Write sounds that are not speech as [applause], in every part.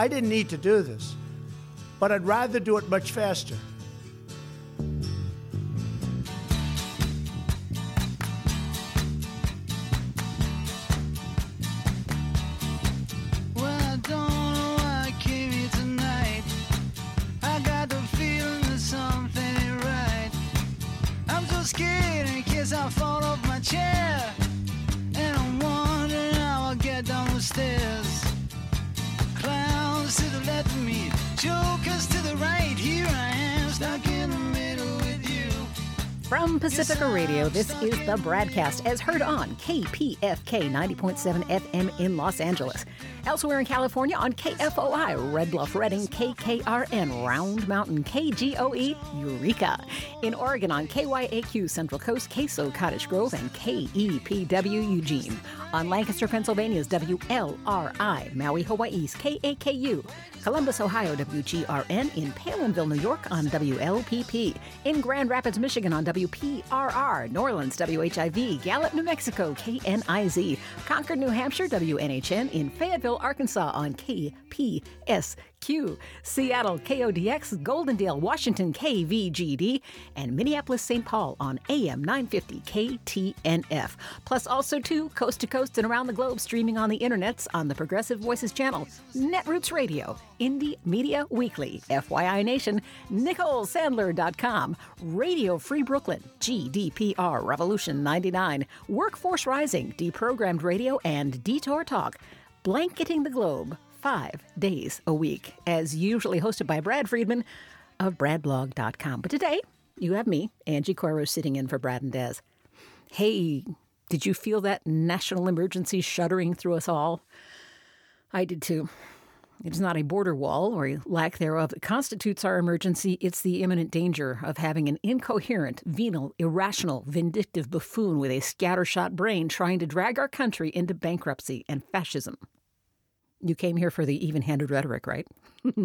I didn't need to do this, but I'd rather do it much faster. Radio, this is the BradCast as heard on KPFK 90.7 FM in Los Angeles. Elsewhere in California on KFOI, Red Bluff, Redding, KKRN, Round Mountain, KGOE, Eureka. In Oregon on KYAQ, Central Coast, Queso, Cottage Grove, and KEPW, Eugene. On Lancaster, Pennsylvania's WLRI, Maui, Hawaii's KAKU. Columbus, Ohio, WGRN. In Palenville, New York on WLPP. In Grand Rapids, Michigan on WPRR. New Orleans, WHIV. Gallup, New Mexico, KNIZ. Concord, New Hampshire, WNHN. In Fayetteville, Arkansas on KPSQ. Seattle, KODX. Goldendale, Washington, KVGD. And Minneapolis, St. Paul on AM 950 KTNF. Plus also to coast to coast and around the globe streaming on the internets on the Progressive Voices channel, Netroots Radio, Indie Media Weekly, FYI Nation, NicoleSandler.com, Radio Free Brooklyn, GDPR Revolution 99, Workforce Rising, Deprogrammed Radio, and Detour Talk, blanketing the globe five days a week, as usually hosted by Brad Friedman of BradBlog.com. But today, you have me, Angie Coiro, sitting in for Brad and Des. Hey, did you feel that national emergency shuddering through us all? I did too. It is not a border wall or a lack thereof that constitutes our emergency. It's the imminent danger of having an incoherent, venal, irrational, vindictive buffoon with a scattershot brain trying to drag our country into bankruptcy and fascism. You came here for the even handed rhetoric, right? [laughs]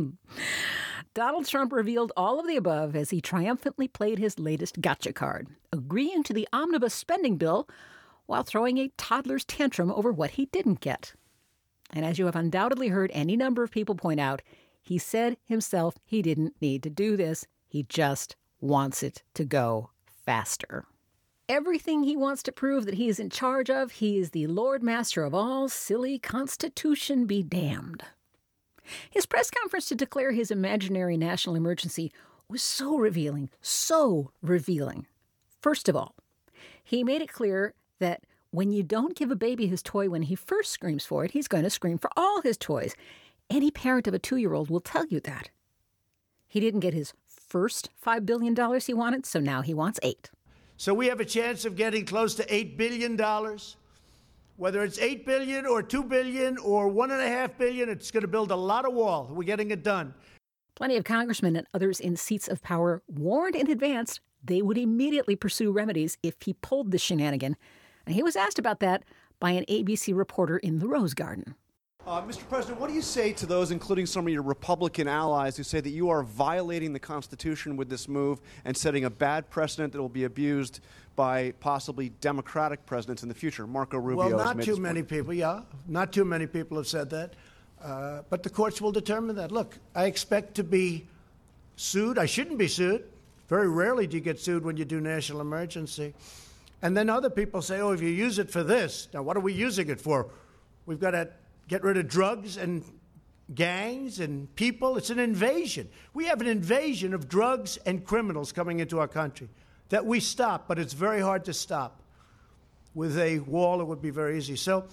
Donald Trump revealed all of the above as he triumphantly played his latest gotcha card, agreeing to the omnibus spending bill while throwing a toddler's tantrum over what he didn't get. And as you have undoubtedly heard any number of people point out, he said himself he didn't need to do this. He just wants it to go faster. Everything he wants to prove that he is in charge of, he is the Lord Master of all, silly Constitution be damned. His press conference to declare his imaginary national emergency was so revealing, so revealing. First of all, he made it clear that when you don't give a baby his toy when he first screams for it, he's going to scream for all his toys. Any parent of a two year old will tell you that. He didn't get his first $5 billion he wanted, so now he wants eight. So we have a chance of getting close to $8 billion. Whether it's 8 billion or 2 billion or 1.5 billion, it's going to build a lot of wall. We're getting it done. Plenty of congressmen and others in seats of power warned in advance they would immediately pursue remedies if he pulled the shenanigan. And he was asked about that by an ABC reporter in the Rose Garden. Uh, Mr. President, what do you say to those, including some of your Republican allies, who say that you are violating the Constitution with this move and setting a bad precedent that will be abused by possibly Democratic presidents in the future? Marco Rubio. well, has not made too many point. people, yeah. Not too many people have said that. Uh, but the courts will determine that. Look, I expect to be sued. I shouldn't be sued. Very rarely do you get sued when you do national emergency. And then other people say, oh, if you use it for this, now what are we using it for? We've got to get rid of drugs and gangs and people. It's an invasion. We have an invasion of drugs and criminals coming into our country that we stop, but it's very hard to stop. With a wall, it would be very easy. So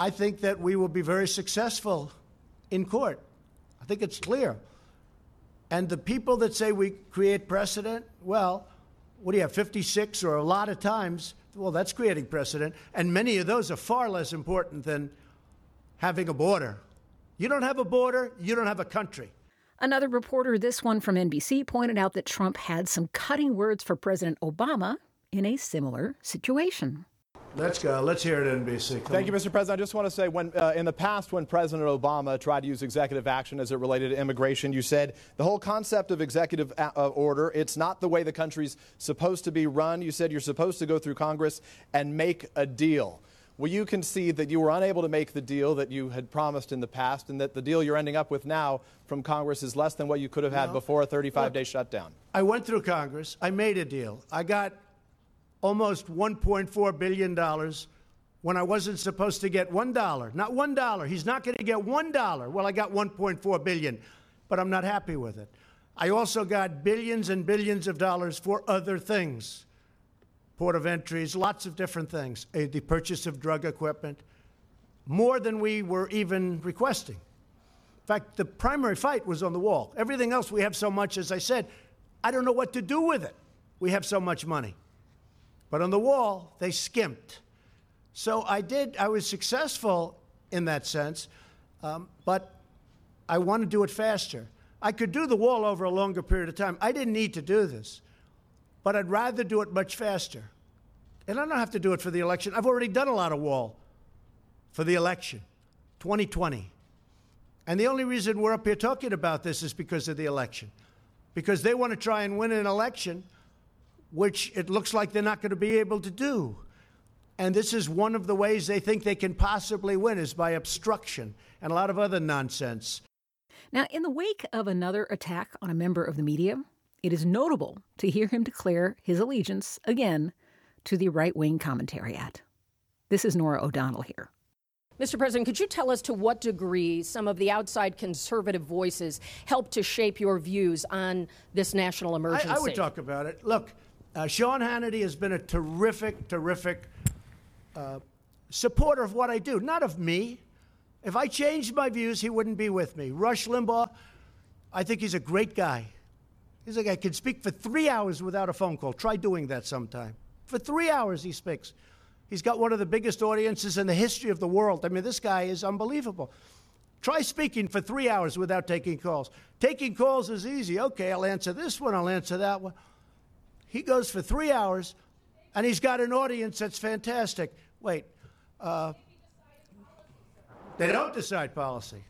I think that we will be very successful in court. I think it's clear. And the people that say we create precedent, well, what do you have, 56 or a lot of times? Well, that's creating precedent. And many of those are far less important than having a border. You don't have a border, you don't have a country. Another reporter, this one from NBC, pointed out that Trump had some cutting words for President Obama in a similar situation. Let's go. Let's hear it, NBC. Come Thank you. Mr. President. I just want to say, when uh, in the past, when President Obama tried to use executive action as it related to immigration, you said the whole concept of executive a- uh, order, it's not the way the country's supposed to be run. You said you're supposed to go through Congress and make a deal. will you concede that you were unable to make the deal that you had promised in the past and that the deal you're ending up with now from Congress is less than what you could have had No. before a 35 day shutdown? I went through Congress. I made a deal. I got almost $1.4 billion when I wasn't supposed to get $1. Not $1. He's not going to get $1. Well, I got 1.4 billion, but I'm not happy with it. I also got billions and billions of dollars for other things port of entries, lots of different things, uh, the purchase of drug equipment, more than we were even requesting. In fact, the primary fight was on the wall. Everything else, we have so much, as I said, I don't know what to do with it. We have so much money. But on the wall, they skimped. So I did, I was successful in that sense, um, but I want to do it faster. I could do the wall over a longer period of time. I didn't need to do this, but I'd rather do it much faster. And I don't have to do it for the election. I've already done a lot of wall for the election, 2020. And the only reason we're up here talking about this is because of the election. Because they want to try and win an election, which it looks like they're not going to be able to do. And this is one of the ways they think they can possibly win is by obstruction and a lot of other nonsense. Now, in the wake of another attack on a member of the media, it is notable to hear him declare his allegiance again to the right wing commentariat. This is Norah O'Donnell here. Mr. President, could you tell us to what degree some of the outside conservative voices helped to shape your views on this national emergency? I, I would talk about it. Look, uh, Sean Hannity has been a terrific, terrific uh, supporter of what I do, not of me. If I changed my views, he wouldn't be with me. Rush Limbaugh, I think he's a great guy. He's a guy can speak for three hours without a phone call. Try doing that sometime. For three hours, he speaks. He's got one of the biggest audiences in the history of the world. I mean, this guy is unbelievable. Try speaking for three hours without taking calls. Taking calls is easy. Okay, I'll answer this one, I'll answer that one. He goes for three hours, and he's got an audience that's fantastic. Wait, uh, they don't decide policy.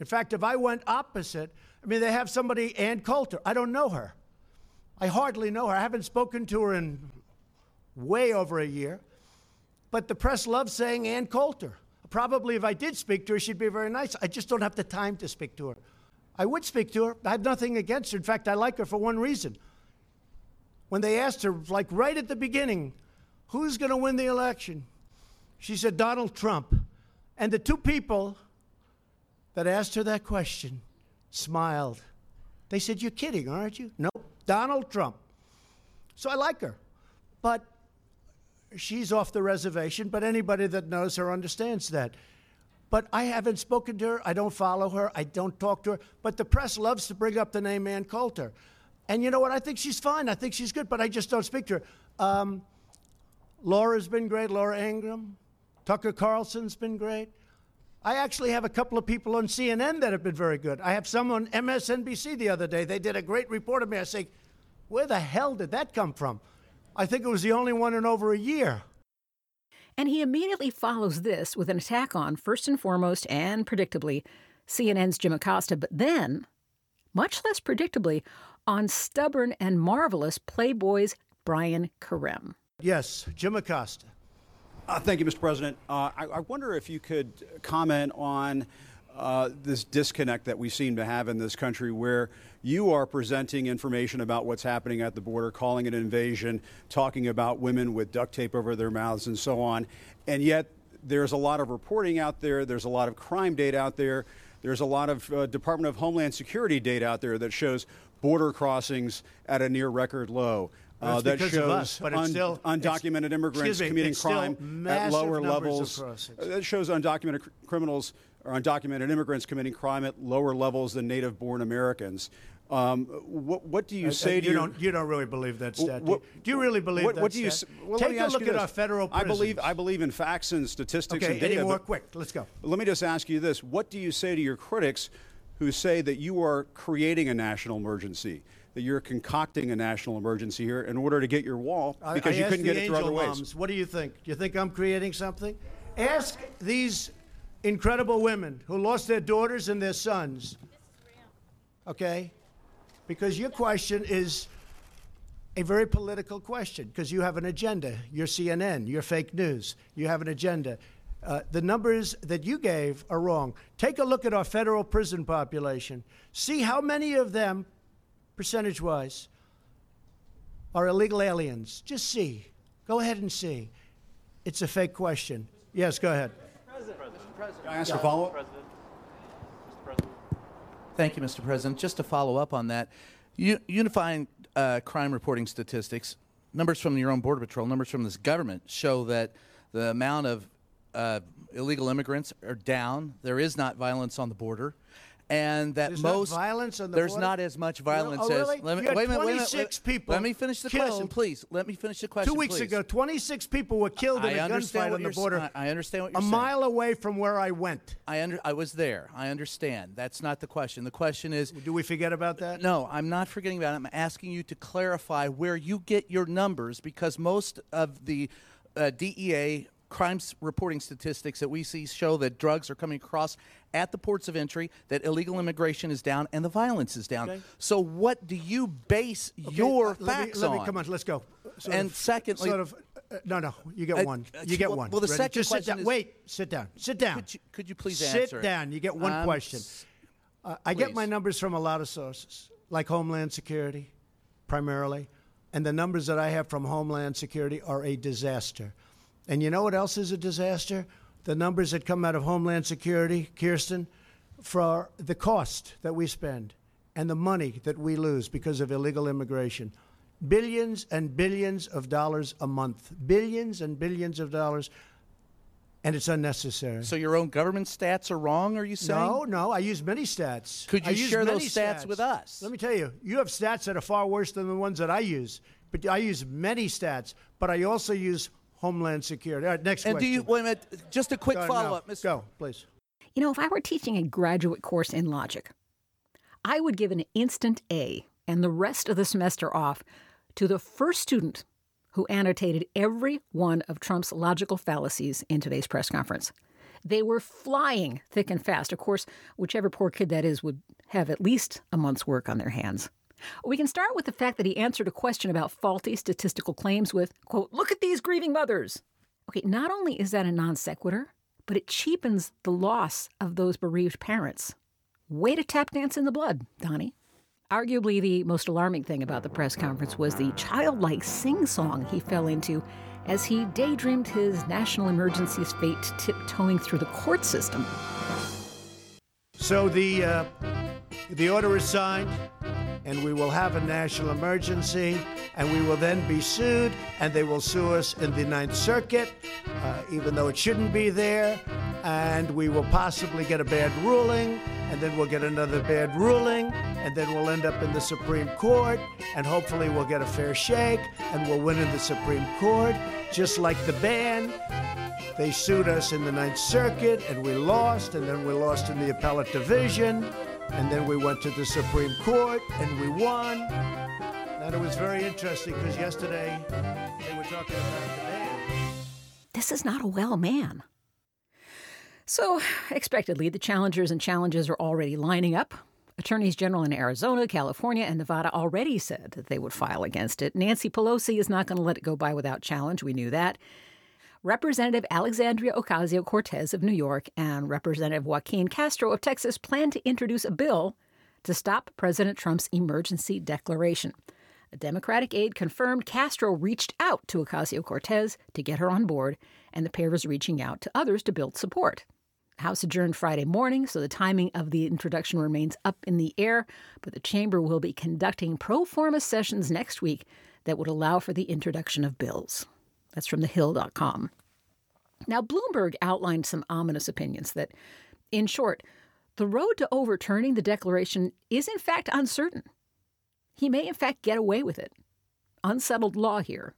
In fact, if I went opposite, I mean, they have somebody, Ann Coulter. I don't know her. I hardly know her. I haven't spoken to her in way over a year. But the press loves saying Ann Coulter. Probably if I did speak to her, she'd be very nice. I just don't have the time to speak to her. I would speak to her. I have nothing against her. In fact, I like her for one reason. When they asked her, like right at the beginning, who's going to win the election? She said, Donald Trump. And the two people that asked her that question smiled. They said, You're kidding, aren't you? No, Donald Trump. So I like her. But she's off the reservation, but anybody that knows her understands that. But I haven't spoken to her. I don't follow her. I don't talk to her. But the press loves to bring up the name Ann Coulter. And you know what? I think she's fine. I think she's good, but I just don't speak to her. Um, Laura's been great. Laura Ingraham. Tucker Carlson's been great. I actually have a couple of people on CNN that have been very good. I have some on MSNBC the other day. They did a great report of me. I say, where the hell did that come from? I think it was the only one in over a year. And he immediately follows this with an attack on, first and foremost and predictably, CNN's Jim Acosta, but then, much less predictably, on stubborn and marvelous Playboy's Brian Karem. Yes, Jim Acosta. Uh, thank you, Mr. President. Uh, I, I, wonder if you could comment on uh, this disconnect that we seem to have in this country where you are presenting information about what's happening at the border, calling it an invasion, talking about women with duct tape over their mouths and so on. And yet, there's a lot of reporting out there, there's a lot of crime data out there, there's a lot of uh, Department of Homeland Security data out there that shows border crossings at a near record low. Uh, that shows us, un- still, undocumented immigrants me, committing crime at lower levels. Uh, that shows undocumented cr- criminals or undocumented immigrants committing crime at lower levels than native-born Americans. Um, what, what, do you uh, say uh, to you your, don't you don't really believe that stat? What, do you really believe what, that? What do you? Stat? Well, Take a look at this. our federal prisons. I believe I believe in facts and statistics okay, and data. any more quick? Let's go. Let me just ask you this: What do you say to your critics who say that you are creating a national emergency? That you're concocting a national emergency here in order to get your wall because I, I you couldn't get it through other moms, ways. What do you think? Do you think I'm creating something? Ask these incredible women who lost their daughters and their sons. Okay? Because your question is a very political question because you have an agenda. You're CNN, you're fake news, you have an agenda. Uh, the numbers that you gave are wrong. Take a look at our federal prison population. See how many of them, percentage wise, are illegal aliens. Just see. Go ahead and see. It's a fake question. Yes, go ahead. President. President. Can I ask a follow up? Thank you, Mr. President. Just to follow up on that, U- unifying uh, crime reporting statistics, numbers from your own Border Patrol, numbers from this government show that the amount of uh, illegal immigrants are down. There is not violence on the border. And that There's most violence on the there's border? not as much violence Oh, really? as let me wait a minute, wait a minute, 26 wait- people Let me finish the question, please. Let me finish the question. Two weeks please. ago, 26 people were killed in I a gunfight on the border. I- understand what you're a saying. mile away from where I went. I under, I was there. I understand. That's not the question. The question is Do we forget about that? No, I'm not forgetting about it. I'm asking you to clarify where you get your numbers because most of the uh, DEA crimes reporting statistics that we see show that drugs are coming across at the ports of entry, that illegal immigration is down, and the violence is down. Okay. So, what do you base Okay, your let facts me, let on? me come on. Let's go. Sort And of- secondly- sort of. Uh, no, no. You get Uh, one. You get well- one. well, the Ready? second Just sit question down. is- Wait. Sit down. Sit down. Could you, could you please sit answer? it? down. You get one I'm question. Uh, I get my numbers from a lot of sources, like Homeland Security, primarily, and the numbers that I have from Homeland Security are a disaster. And you know what else is a disaster? The numbers that come out of Homeland Security, Kirstjen, for the cost that we spend and the money that we lose because of illegal immigration. Billions and billions of dollars a month. Billions and billions of dollars. And it's unnecessary. So, your own government stats are wrong, are you saying? No, no, I use many stats. Could you share those stats with us? Let me tell you, you have stats that are far worse than the ones that I use. But I use many stats, but I also use Homeland Security. All right, next question. And do you, wait a minute, just a quick Go, no, follow up, Mr. Go, please. You know, if I were teaching a graduate course in logic, I would give an instant A and the rest of the semester off to the first student who annotated every one of Trump's logical fallacies in today's press conference. They were flying thick and fast. Of course, whichever poor kid that is would have at least a month's work on their hands. We can start with the fact that he answered a question about faulty statistical claims with, quote, look at these grieving mothers. Okay, not only is that a non sequitur, but it cheapens the loss of those bereaved parents. Way to tap dance in the blood, Donnie. Arguably, the most alarming thing about the press conference was the childlike sing song he fell into as he daydreamed his national emergency's fate tiptoeing through the court system. So the uh, the order is signed, and we will have a national emergency, and we will then be sued, and they will sue us in the Ninth Circuit, uh, even though it shouldn't be there, and we will possibly get a bad ruling, and then we'll get another bad ruling, and then we'll end up in the Supreme Court, and hopefully we'll get a fair shake, and we'll win in the Supreme Court, just like the band. They sued us in the Ninth Circuit, and we lost, and then we lost in the appellate division, and then we went to the Supreme Court, and we won. And it was very interesting because yesterday they were talking about the band. This is not a well man. So, expectedly, the challengers and challenges are already lining up. Attorneys general in Arizona, California, and Nevada already said that they would file against it. Nancy Pelosi is not going to let it go by without challenge. We knew that. Representative Alexandria Ocasio Cortez of New York and Representative Joaquin Castro of Texas plan to introduce a bill to stop President Trump's emergency declaration. A Democratic aide confirmed Castro reached out to Ocasio Cortez to get her on board, and the pair is reaching out to others to build support. The House adjourned Friday morning, so the timing of the introduction remains up in the air, but the chamber will be conducting pro forma sessions next week that would allow for the introduction of bills. That's from thehill.com. Now, Bloomberg outlined some ominous opinions that, in short, the road to overturning the declaration is in fact uncertain. He may in fact get away with it. Unsettled law here,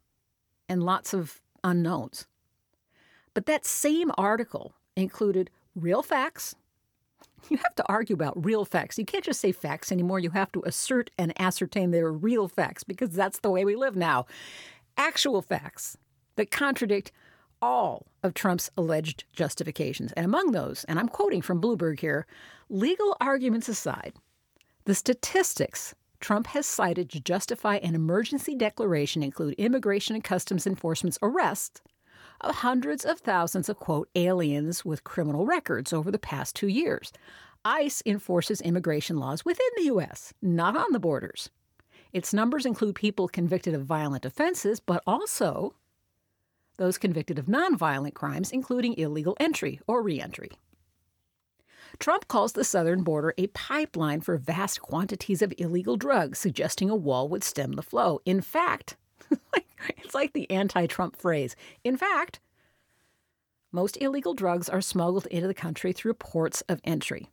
and lots of unknowns. But that same article included real facts. You have to argue about real facts. You can't just say facts anymore. You have to assert and ascertain they're real facts because that's the way we live now. Actual facts that contradict all of Trump's alleged justifications. And among those, and I'm quoting from Bloomberg here legal arguments aside, the statistics Trump has cited to justify an emergency declaration include immigration and customs enforcement's arrest of hundreds of thousands of, quote, aliens with criminal records over the past two years. ICE enforces immigration laws within the U.S., not on the borders. Its numbers include people convicted of violent offenses, but also those convicted of nonviolent crimes, including illegal entry or reentry. Trump calls the southern border a pipeline for vast quantities of illegal drugs, suggesting a wall would stem the flow. In fact, [laughs] it's like the anti Trump phrase. In fact, most illegal drugs are smuggled into the country through ports of entry.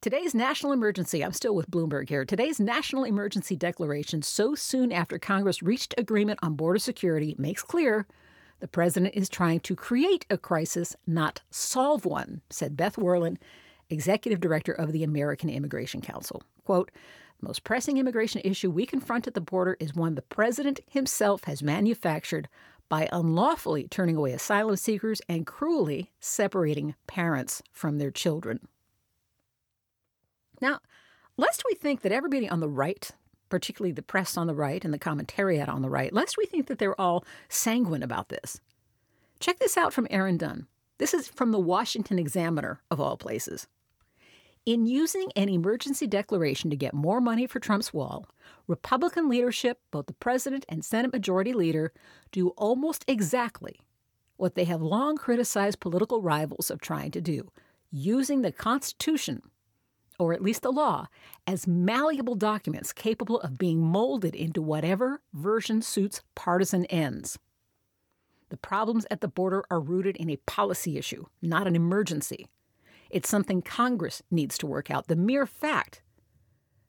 Today's national emergency, I'm still with Bloomberg here. Today's national emergency declaration, so soon after Congress reached agreement on border security, makes clear the president is trying to create a crisis, not solve one, said Beth Werlin, executive director of the American Immigration Council. Quote, the most pressing immigration issue we confront at the border is one the president himself has manufactured by unlawfully turning away asylum seekers and cruelly separating parents from their children. Now, lest we think that everybody on the right, particularly the press on the right and the commentariat on the right, lest we think that they're all sanguine about this. Check this out from Aaron Dunn. This is from the Washington Examiner, of all places. In using an emergency declaration to get more money for Trump's wall, Republican leadership, both the president and Senate Majority Leader, do almost exactly what they have long criticized political rivals of trying to do using the Constitution or at least the law, as malleable documents capable of being molded into whatever version suits partisan ends. The problems at the border are rooted in a policy issue, not an emergency. It's something Congress needs to work out. The mere fact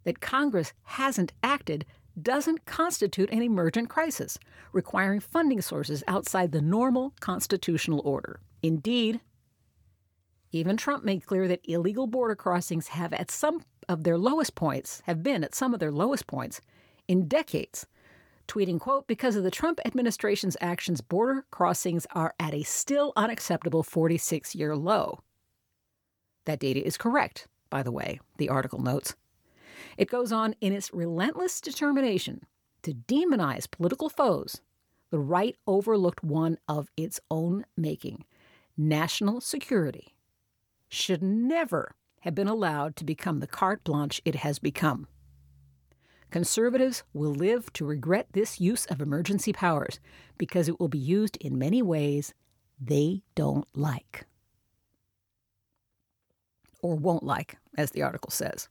that Congress hasn't acted doesn't constitute an emergent crisis, requiring funding sources outside the normal constitutional order. Indeed, even Trump made clear that illegal border crossings have at some of their lowest points, have been at some of their lowest points in decades. Tweeting, quote, because of the Trump administration's actions, border crossings are at a still unacceptable 46 year low. That data is correct, by the way, the article notes. It goes on in its relentless determination to demonize political foes, the right overlooked one of its own making national security should never have been allowed to become the carte blanche it has become. Conservatives will live to regret this use of emergency powers because it will be used in many ways they don't like. Or won't like, as the article says.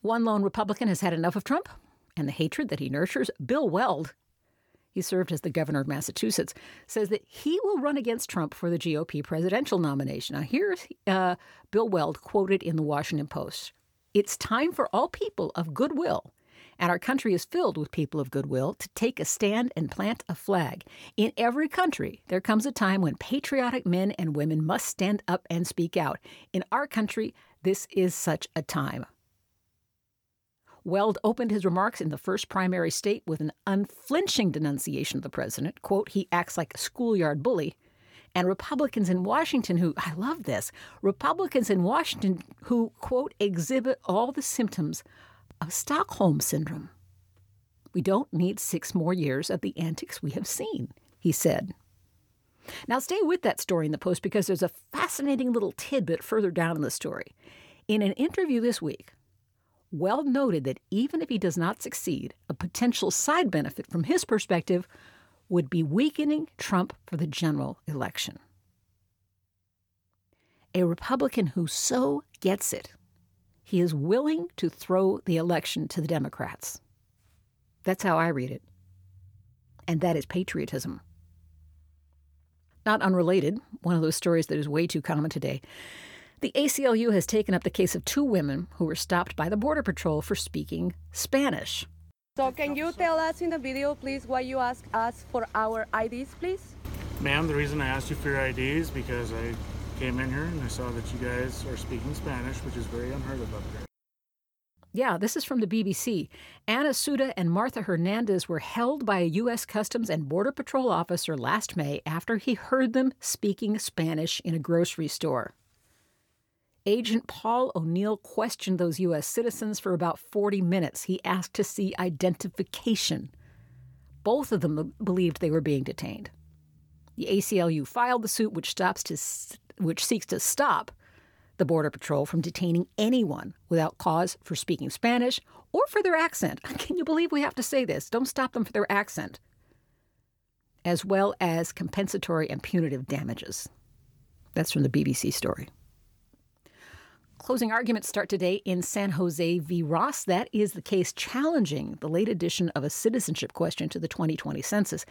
One lone Republican has had enough of Trump and the hatred that he nurtures. Bill Weld he served as the governor of Massachusetts, says that he will run against Trump for the GOP presidential nomination. Now, here's uh, Bill Weld quoted in the Washington Post It's time for all people of goodwill and our country is filled with people of goodwill to take a stand and plant a flag. In every country, there comes a time when patriotic men and women must stand up and speak out. In our country, this is such a time. Weld opened his remarks in the first primary state with an unflinching denunciation of the president. Quote, he acts like a schoolyard bully. And Republicans in Washington who, I love this, Republicans in Washington who, quote, exhibit all the symptoms of Stockholm Syndrome. We don't need six more years of the antics we have seen, he said. Now, stay with that story in the Post because there's a fascinating little tidbit further down in the story. In an interview this week, Weld noted that even if he does not succeed, a potential side benefit from his perspective would be weakening Trump for the general election. A Republican who so gets it, he is willing to throw the election to the Democrats. That's how I read it. And that is patriotism. Not unrelated, one of those stories that is way too common today. The ACLU has taken up the case of two women who were stopped by the Border Patrol for speaking Spanish. So, can you tell us in the video, please, why you asked us for our IDs, please? Ma'am, the reason I asked you for your IDs because I came in here and I saw that you guys are speaking Spanish, which is very unheard of up here. Yeah, this is from the BBC. Ana Suda and Martha Hernandez were held by a U.S. Customs and Border Patrol officer last May after he heard them speaking Spanish in a grocery store. Agent Paul O'Neal questioned those U.S. citizens for about 40 minutes. He asked to see identification. Both of them believed they were being detained. The ACLU filed the suit, which stops to, which seeks to stop the Border Patrol from detaining anyone without cause for speaking Spanish or for their accent. [laughs] Can you believe we have to say this? Don't stop them for their accent. As well as compensatory and punitive damages. That's from the BBC story. Closing arguments start today in San Jose v. Ross. That is the case challenging the late addition of a citizenship question to the 2020 census.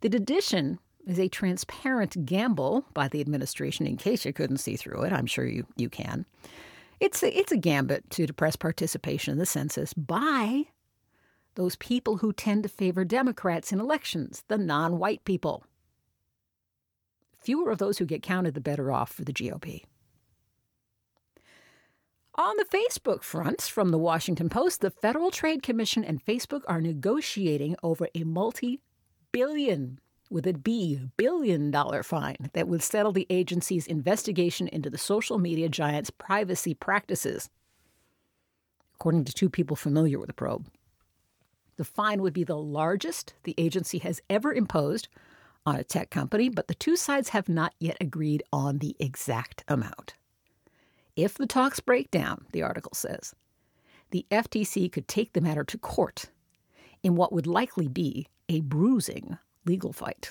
The addition is a transparent gamble by the administration, in case you couldn't see through it. I'm sure you, you can. It's a, it's a gambit to depress participation in the census by those people who tend to favor Democrats in elections, the non white people. Fewer of those who get counted, the better off for the GOP. On the Facebook front, from the Washington Post, the Federal Trade Commission and Facebook are negotiating over a multi billion, with a B, billion dollar fine that would settle the agency's investigation into the social media giant's privacy practices, according to two people familiar with the probe. The fine would be the largest the agency has ever imposed on a tech company, but the two sides have not yet agreed on the exact amount. If the talks break down, the article says, the FTC could take the matter to court in what would likely be a bruising legal fight.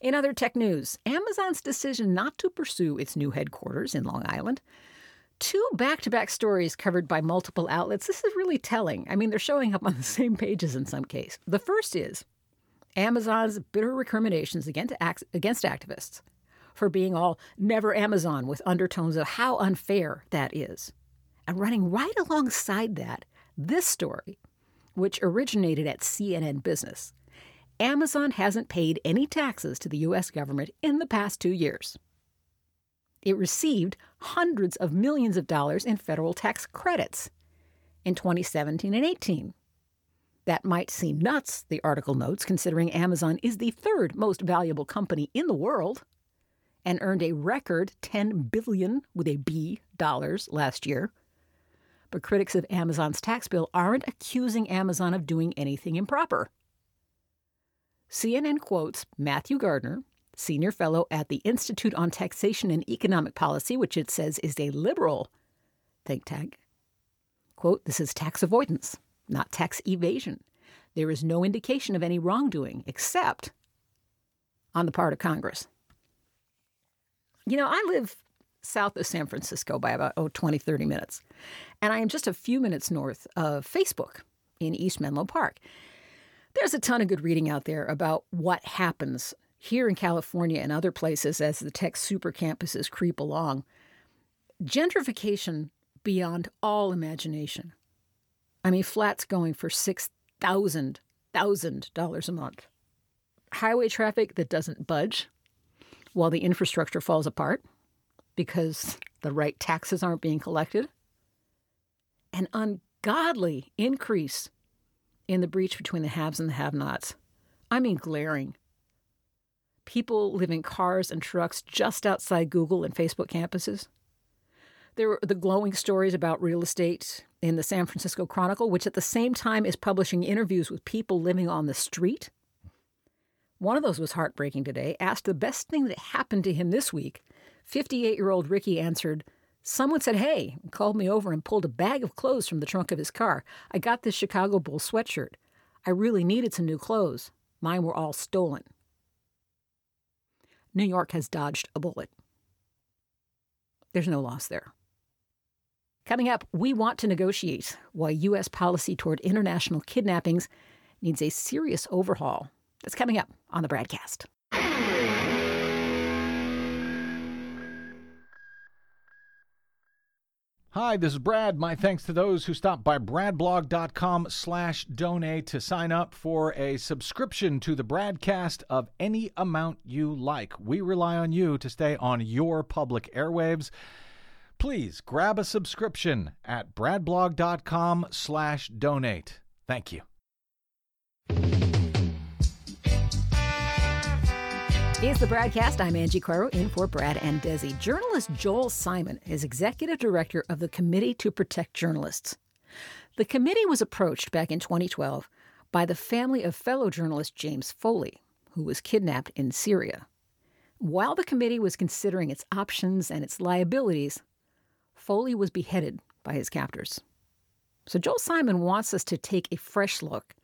In other tech news, Amazon's decision not to pursue its new headquarters in Long Island. Two back to back stories covered by multiple outlets. This is really telling. I mean, they're showing up on the [laughs] same pages in some case. The first is Amazon's bitter recriminations against, against activists for being all never Amazon with undertones of how unfair that is. And running right alongside that, this story, which originated at CNN Business. Amazon hasn't paid any taxes to the U.S. government in the past two years. It received hundreds of millions of dollars in federal tax credits in 2017 and 18. That might seem nuts, the article notes, considering Amazon is the third most valuable company in the world and earned a record 10 billion with a B dollars last year. But critics of Amazon's tax bill aren't accusing Amazon of doing anything improper. CNN quotes Matthew Gardner, senior fellow at the Institute on Taxation and Economic Policy, which it says is a liberal think tank. Quote, this is tax avoidance, not tax evasion. There is no indication of any wrongdoing except on the part of Congress. You know, I live south of San Francisco by about oh, 20, 30 minutes. And I am just a few minutes north of Facebook in East Menlo Park. There's a ton of good reading out there about what happens here in California and other places as the tech super campuses creep along. Gentrification beyond all imagination. I mean, flats going for six thousand thousand dollars a month. Highway traffic that doesn't budge while the infrastructure falls apart because the right taxes aren't being collected. An ungodly increase in the breach between the haves and the have nots. I mean, glaring. People live in cars and trucks just outside Google and Facebook campuses. There were the glowing stories about real estate in the San Francisco Chronicle, which at the same time is publishing interviews with people living on the street one of those was heartbreaking today. Asked the best thing that happened to him this week. 58 year old Ricky answered, Someone said, Hey, called me over and pulled a bag of clothes from the trunk of his car. I got this Chicago Bulls sweatshirt. I really needed some new clothes. Mine were all stolen. New York has dodged a bullet. There's no loss there. Coming up, we want to negotiate why U.S. policy toward international kidnappings needs a serious overhaul. That's coming up on the BradCast. Hi, this is Brad. My thanks to those who stopped by bradblog.com slash donate to sign up for a subscription to the BradCast of any amount you like. We rely on you to stay on your public airwaves. Please grab a subscription at bradblog.com slash donate. Thank you. It's the BradCast. I'm Angie Coiro in for Brad and Desi. Journalist Joel Simon is executive director of the Committee to Protect Journalists. The committee was approached back in 2012 by the family of fellow journalist James Foley, who was kidnapped in Syria. While the committee was considering its options and its liabilities, Foley was beheaded by his captors. So Joel Simon wants us to take a fresh look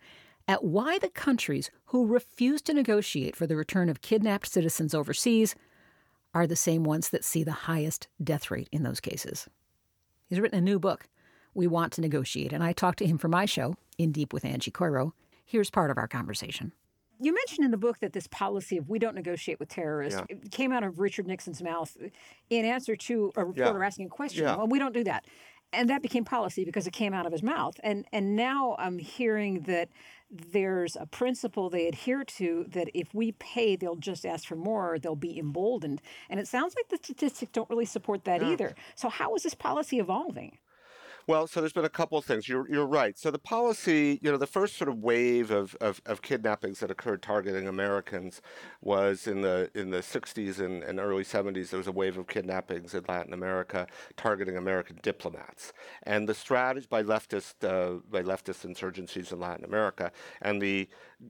at why the countries who refuse to negotiate for the return of kidnapped citizens overseas are the same ones that see the highest death rate in those cases. He's written a new book, We Want to Negotiate, and I talked to him for my show, In Deep with Angie Coiro. Here's part of our conversation. You mentioned in the book that this policy of we don't negotiate with terrorists Yeah. it came out of Richard Nixon's mouth in answer to a reporter Yeah. asking a question. Yeah. Well, we don't do that. And that became policy because it came out of his mouth. And and now I'm hearing that there's a principle they adhere to that if we pay, they'll just ask for more, they'll be emboldened. And it sounds like the statistics don't really support that Yeah. either. So how is this policy evolving? Well, so there's been a couple of things. You're, you're right. So the policy, you know, the first sort of wave of, of, of kidnappings that occurred targeting Americans was in the in the 60s and, and early 70s. There was a wave of kidnappings in Latin America targeting American diplomats, and the strategy by leftist uh, by leftist insurgencies in Latin America, and the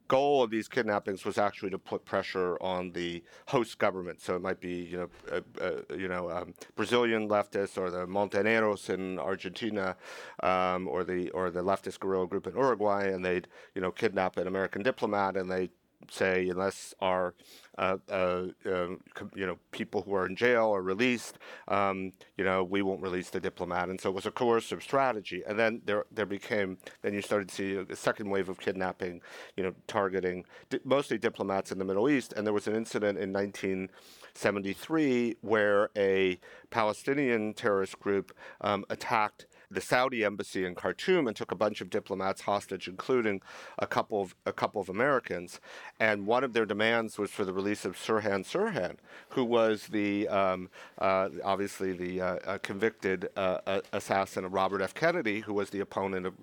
goal of these kidnappings was actually to put pressure on the host government. So it might be, you know, uh, uh, you know, um, Brazilian leftists or the Montoneros in Argentina, um, or the or the leftist guerrilla group in Uruguay, and they'd, you know, kidnap an American diplomat, and they say unless our uh, uh, um, you know people who are in jail are released, um, you know we won't release the diplomat, and so it was a coercive strategy. And then there there became then you started to see a second wave of kidnapping, you know, targeting di- mostly diplomats in the Middle East. And there was an incident in 1973 where a Palestinian terrorist group um, attacked the Saudi embassy in Khartoum and took a bunch of diplomats hostage, including a couple of a couple of Americans. And one of their demands was for the release of Sirhan Sirhan, who was the um, uh, obviously the uh, uh, convicted uh, uh, assassin of Robert F. Kennedy, who was the opponent of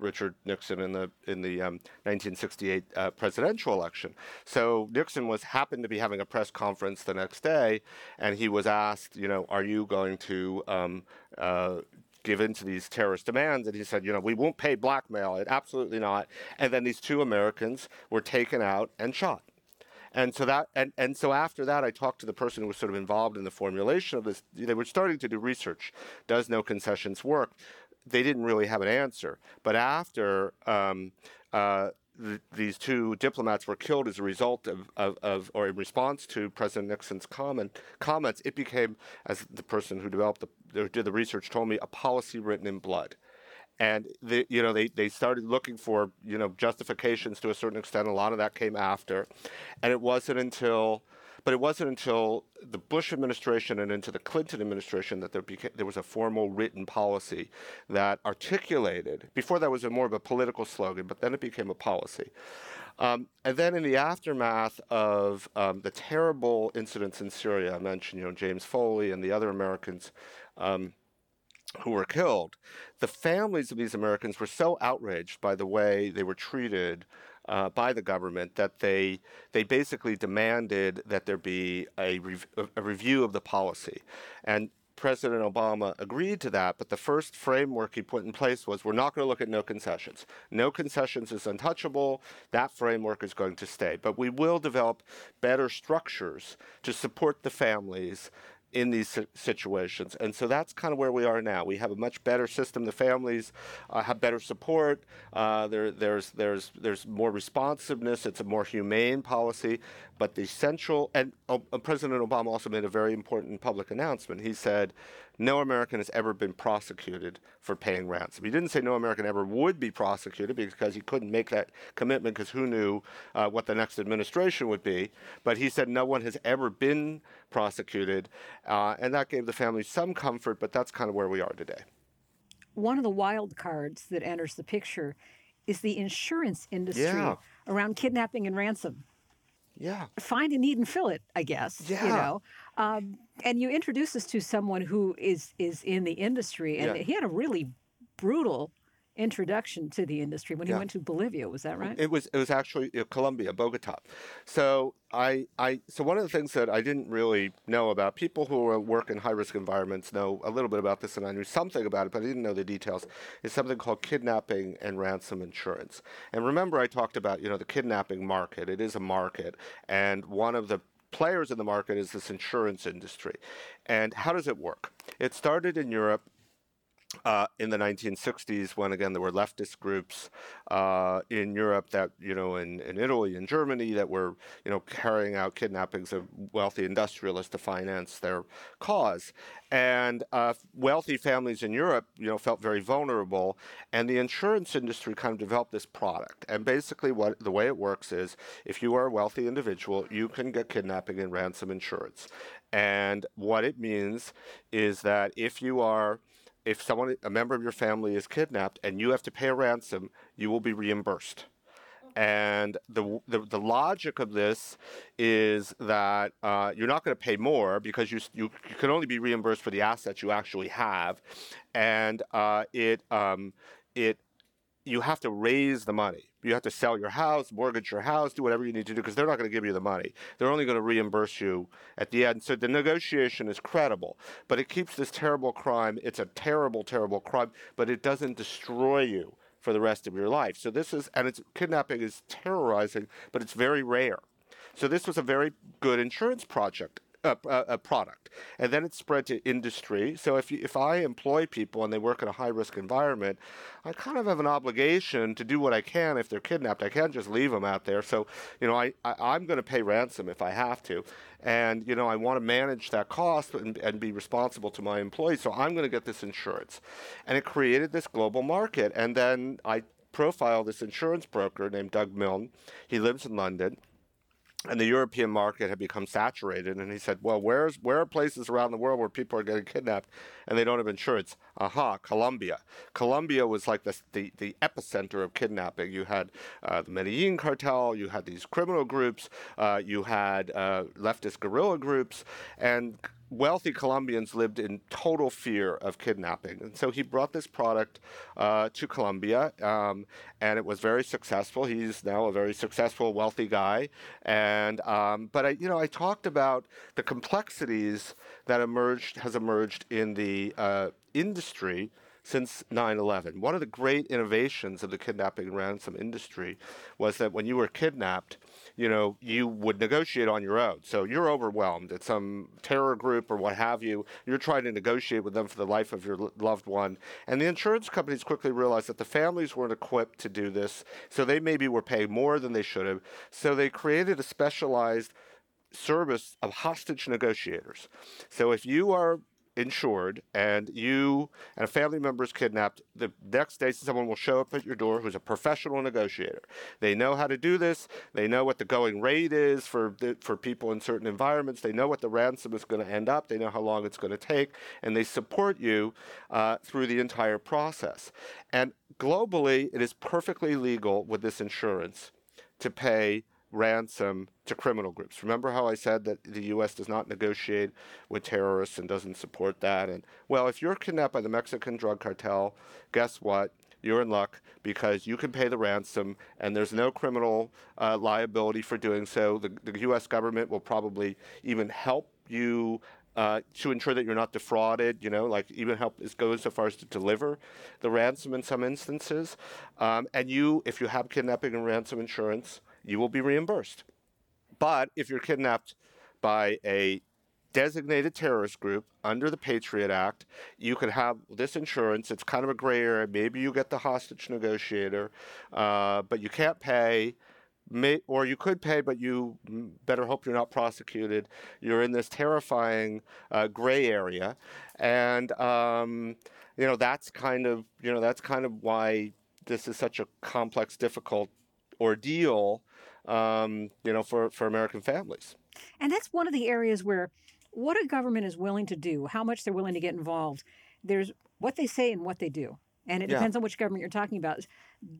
Richard Nixon in the in the um, 1968 uh, presidential election. So Nixon was happened to be having a press conference the next day, and he was asked, you know, are you going to um, uh, give in to these terrorist demands? And he said, you know, we won't pay blackmail. It absolutely not. And then these two Americans were taken out and shot. And so that, and, and so after that, I talked to the person who was sort of involved in the formulation of this. They were starting to do research. Does no concessions work? They didn't really have an answer. But after um, uh, th- these two diplomats were killed as a result of, of, of or in response to President Nixon's comment, comments, it became, as the person who developed the, who did the research told me, a policy written in blood and the, you know they, they started looking for you know justifications to a certain extent. A lot of that came after, and it wasn't until, but it wasn't until the Bush administration and into the Clinton administration that there there was a formal written policy that articulated. Before that was more of a political slogan, but then it became a policy. Um, and then in the aftermath of um, the terrible incidents in Syria, I mentioned you know James Foley and the other Americans. Um, who were killed, the families of these Americans were so outraged by the way they were treated uh, by the government that they they basically demanded that there be a, a review of the policy, and President Obama agreed to that. But the first framework he put in place was we're not going to look at no concessions. No concessions is untouchable. That framework is going to stay, but we will develop better structures to support the families in these situations. And so that's kind of where we are now. We have a much better system. The families uh, have better support. Uh, there, there's, there's, there's more responsiveness. It's a more humane policy. But the central, and uh, President Obama also made a very important public announcement. He said, no American has ever been prosecuted for paying ransom. He didn't say no American ever would be prosecuted because he couldn't make that commitment because who knew uh, what the next administration would be. But he said no one has ever been prosecuted, uh, and that gave the family some comfort. But that's kind of where we are today. One of the wild cards that enters the picture is the insurance industry Yeah. around kidnapping and ransom. Yeah. Find a need and fill it, I guess. Yeah. You know, um, and you introduce us to someone who is is in the industry, and Yeah. he had a really brutal introduction to the industry when he Yeah. went to Bolivia. Was that right? It was it was actually uh, Colombia, Bogota. So I I so one of the things that I didn't really know about people who work in high risk environments know a little bit about this, and I knew something about it, but I didn't know the details. Is something called kidnapping and ransom insurance. And remember, I talked about you know the kidnapping market. It is a market, and one of the players in the market is this insurance industry. And how does it work? It started in Europe uh, in the 1960s, when again there were leftist groups uh, in Europe that, you know, in, in Italy and Germany that were, you know, carrying out kidnappings of wealthy industrialists to finance their cause. And uh, wealthy families in Europe, you know, felt very vulnerable, and the insurance industry kind of developed this product. And basically, what the way it works is, if you are a wealthy individual, you can get kidnapping and ransom insurance. And what it means is that if you are if someone a member of your family is kidnapped and you have to pay a ransom, you will be reimbursed. And the, the the logic of this is that uh, you're not going to pay more because you, you you can only be reimbursed for the assets you actually have, and uh, it um, it you have to raise the money. You have to sell your house, mortgage your house, do whatever you need to do because they're not going to give you the money. They're only going to reimburse you at the end. So the negotiation is credible, but it keeps this terrible crime. It's a terrible, terrible crime, but it doesn't destroy you for the rest of your life. So this is, and it's kidnapping is terrorizing, but it's very rare. So this was a very good insurance project. Uh, a product, and then it spread to industry. So if you, if I employ people and they work in a high risk environment, I kind of have an obligation to do what I can if they're kidnapped. I can't just leave them out there. So you know, I, I I'm going to pay ransom if I have to, and you know I want to manage that cost and, and be responsible to my employees. So I'm going to get this insurance, and it created this global market. And then I profiled this insurance broker named Doug Milne. He lives in London and the European market had become saturated. And he said, "Well, where's where are places around the world where people are getting kidnapped and they don't have insurance?" Aha, Colombia. Colombia was like the the, the epicenter of kidnapping. You had uh, the Medellin cartel, you had these criminal groups, uh, you had uh, leftist guerrilla groups, and wealthy Colombians lived in total fear of kidnapping. And so he brought this product uh, to Colombia, um, and it was very successful. He's now a very successful, wealthy guy. And um, but I, you know, I talked about the complexities that emerged has emerged in the uh, industry since 9/11. One of the great innovations of the kidnapping and ransom industry was that when you were kidnapped, you know, you would negotiate on your own. So you're overwhelmed. at some terror group or what have you. You're trying to negotiate with them for the life of your loved one. And the insurance companies quickly realized that the families weren't equipped to do this. So they maybe were paying more than they should have. So they created a specialized service of hostage negotiators. So if you are insured and you and a family member is kidnapped, the next day someone will show up at your door who's a professional negotiator. They know how to do this. They know what the going rate is for the, for people in certain environments. They know what the ransom is going to end up. They know how long it's going to take, and they support you uh, through the entire process. And globally, it is perfectly legal with this insurance to pay ransom to criminal groups. Remember how I said that the U.S. does not negotiate with terrorists and doesn't support that? And well, if you're kidnapped by the Mexican drug cartel, guess what? You're in luck because you can pay the ransom and there's no criminal uh, liability for doing so. The, the U.S. government will probably even help you uh, to ensure that you're not defrauded, you know, like even help is goes so far as to deliver the ransom in some instances. Um, and you, if you have kidnapping and ransom insurance, you will be reimbursed. But if you're kidnapped by a designated terrorist group under the Patriot Act, you could have this insurance. It's kind of a gray area. Maybe you get the hostage negotiator, uh, but you can't pay. May, or you could pay, but you better hope you're not prosecuted. You're in this terrifying uh, gray area, and um, you know that's kind of you know that's kind of why this is such a complex, difficult ordeal, um, you know, for, for American families. And that's one of the areas where what a government is willing to do, how much they're willing to get involved. There's what they say and what they do. And it Yeah. depends on which government you're talking about.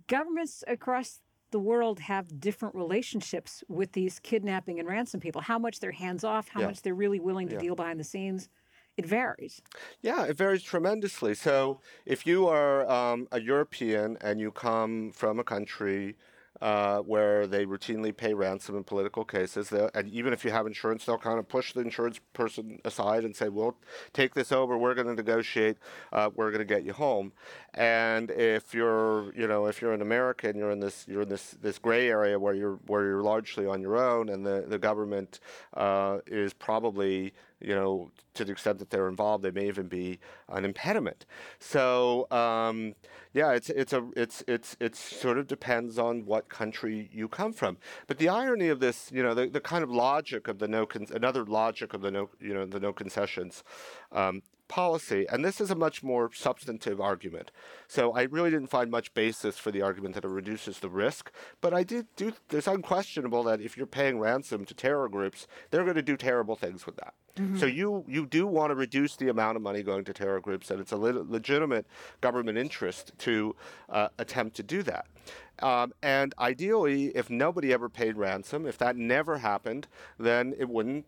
Governments across the world have different relationships with these kidnapping and ransom people. How much they're hands off, how Yeah. much they're really willing to Yeah. deal behind the scenes it varies. Yeah, it varies tremendously. So if you are um, a European and you come from a country uh, where they routinely pay ransom in political cases. And even if you have insurance, they'll kind of push the insurance person aside and say, "We'll take this over. We're going to negotiate. Uh, we're going to get you home." And if you're, you know, if you're an American, you're in this you're in this this gray area where you're where you're largely on your own, and the the government uh, is probably you know, to the extent that they're involved, they may even be an impediment. So, um, yeah, it's it's a it's it's it's sort of depends on what country you come from. But the irony of this, you know, the, the kind of logic of the no con- another logic of the no you know the no concessions um, policy, and this is a much more substantive argument. So I really didn't find much basis for the argument that it reduces the risk, but I did do. It's unquestionable that if you're paying ransom to terror groups, they're going to do terrible things with that. Mm-hmm. So you you do want to reduce the amount of money going to terror groups, and it's a le- legitimate government interest to uh, attempt to do that. Um, and ideally, if nobody ever paid ransom, if that never happened, then it wouldn't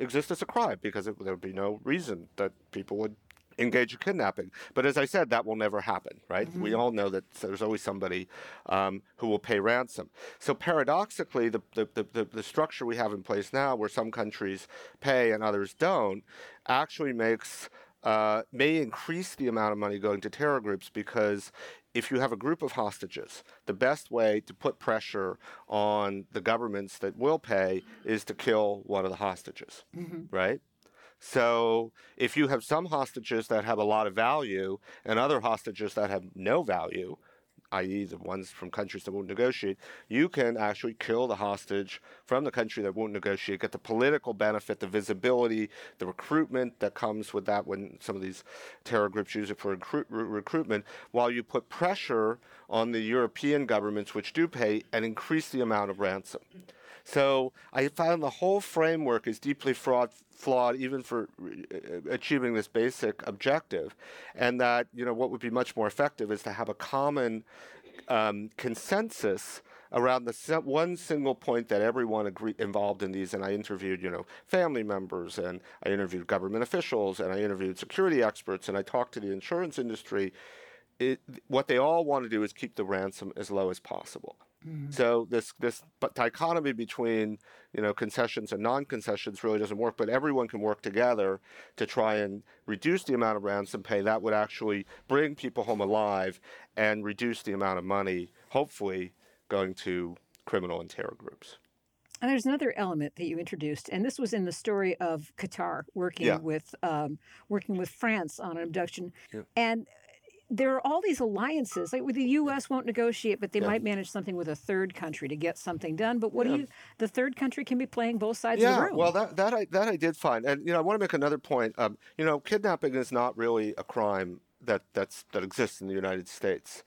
exist as a crime because it, there would be no reason that people would engage in kidnapping. But as I said, that will never happen, right? Mm-hmm. We all know that there's always somebody um, who will pay ransom. So paradoxically, the, the, the, the, structure we have in place now, where some countries pay and others don't, actually makes uh, may increase the amount of money going to terror groups because if you have a group of hostages, the best way to put pressure on the governments that will pay is to kill one of the hostages, mm-hmm. right? So if you have some hostages that have a lot of value and other hostages that have no value, i.e., the ones from countries that won't negotiate, you can actually kill the hostage from the country that won't negotiate, get the political benefit, the visibility, the recruitment that comes with that when some of these terror groups use it for recruit, recruitment, while you put pressure on the European governments, which do pay, and increase the amount of ransom. So I found the whole framework is deeply fraud, flawed, even for uh, achieving this basic objective, and that you know what would be much more effective is to have a common um, consensus around the one single point that everyone agree, involved in these, and I interviewed, you know, family members, and I interviewed government officials, and I interviewed security experts, and I talked to the insurance industry. It, what they all want to do is keep the ransom as low as possible. Mm-hmm. So this this dichotomy between you know concessions and non-concessions really doesn't work. But everyone can work together to try and reduce the amount of ransom pay. That would actually bring people home alive and reduce the amount of money, hopefully, going to criminal and terror groups. And there's another element that you introduced, and this was in the story of Qatar working yeah. with um, working with France on an abduction. Yeah. And there are all these alliances. Like the U.S. won't negotiate, but they yeah. might manage something with a third country to get something done. But what yeah. do you? The third country can be playing both sides yeah, of the room. well, that that I that I did find, and you know, I want to make another point. Um, you know, kidnapping is not really a crime that that's that exists in the United States.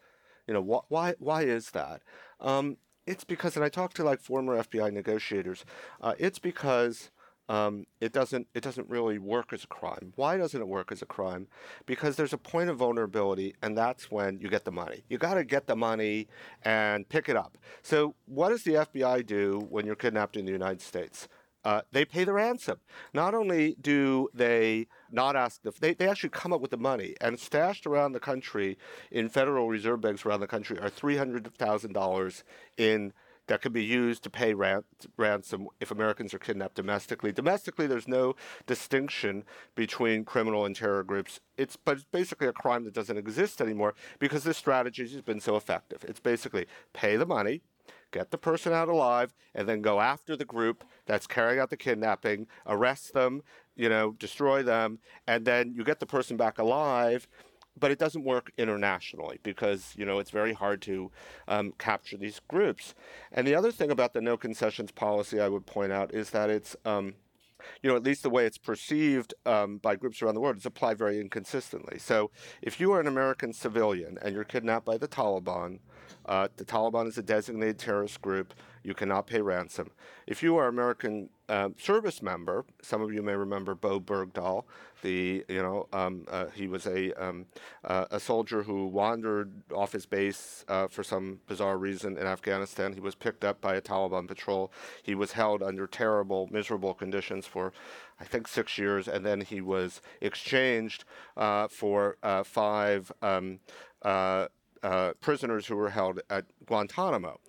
You know, wh- why why is that? Um, it's because, and I talked to like former FBI negotiators. Uh, it's because um, it doesn't it doesn't really work as a crime. Why doesn't it work as a crime? Because there's a point of vulnerability, and that's when you get the money. You got to get the money and pick it up. So what does the FBI do when you're kidnapped in the United States? Uh, they pay the ransom. Not only do they not ask, the, they, they actually come up with the money. And stashed around the country in Federal Reserve banks around the country are $300,000 in that can be used to pay ran- ransom if Americans are kidnapped domestically. Domestically, there's no distinction between criminal and terror groups. It's but it's basically a crime that doesn't exist anymore because this strategy has been so effective. It's basically pay the money, get the person out alive, and then go after the group that's carrying out the kidnapping, arrest them, you know, destroy them, and then you get the person back alive but it doesn't work internationally because you know it's very hard to um, capture these groups. And the other thing about the no concessions policy I would point out is that it's um, you know, at least the way it's perceived um, by groups around the world, it's applied very inconsistently. So, if you are an American civilian and you're kidnapped by the Taliban, uh, the Taliban is a designated terrorist group. You cannot pay ransom. If you are American um, service member, some of you may remember Bowe Bergdahl. The you know um, uh, he was a um, uh, a soldier who wandered off his base uh, for some bizarre reason in Afghanistan. He was picked up by a Taliban patrol. He was held under terrible, miserable conditions for I think six years, and then he was exchanged uh, for uh, five. Um, uh, prisoners who were held at Guantanamo.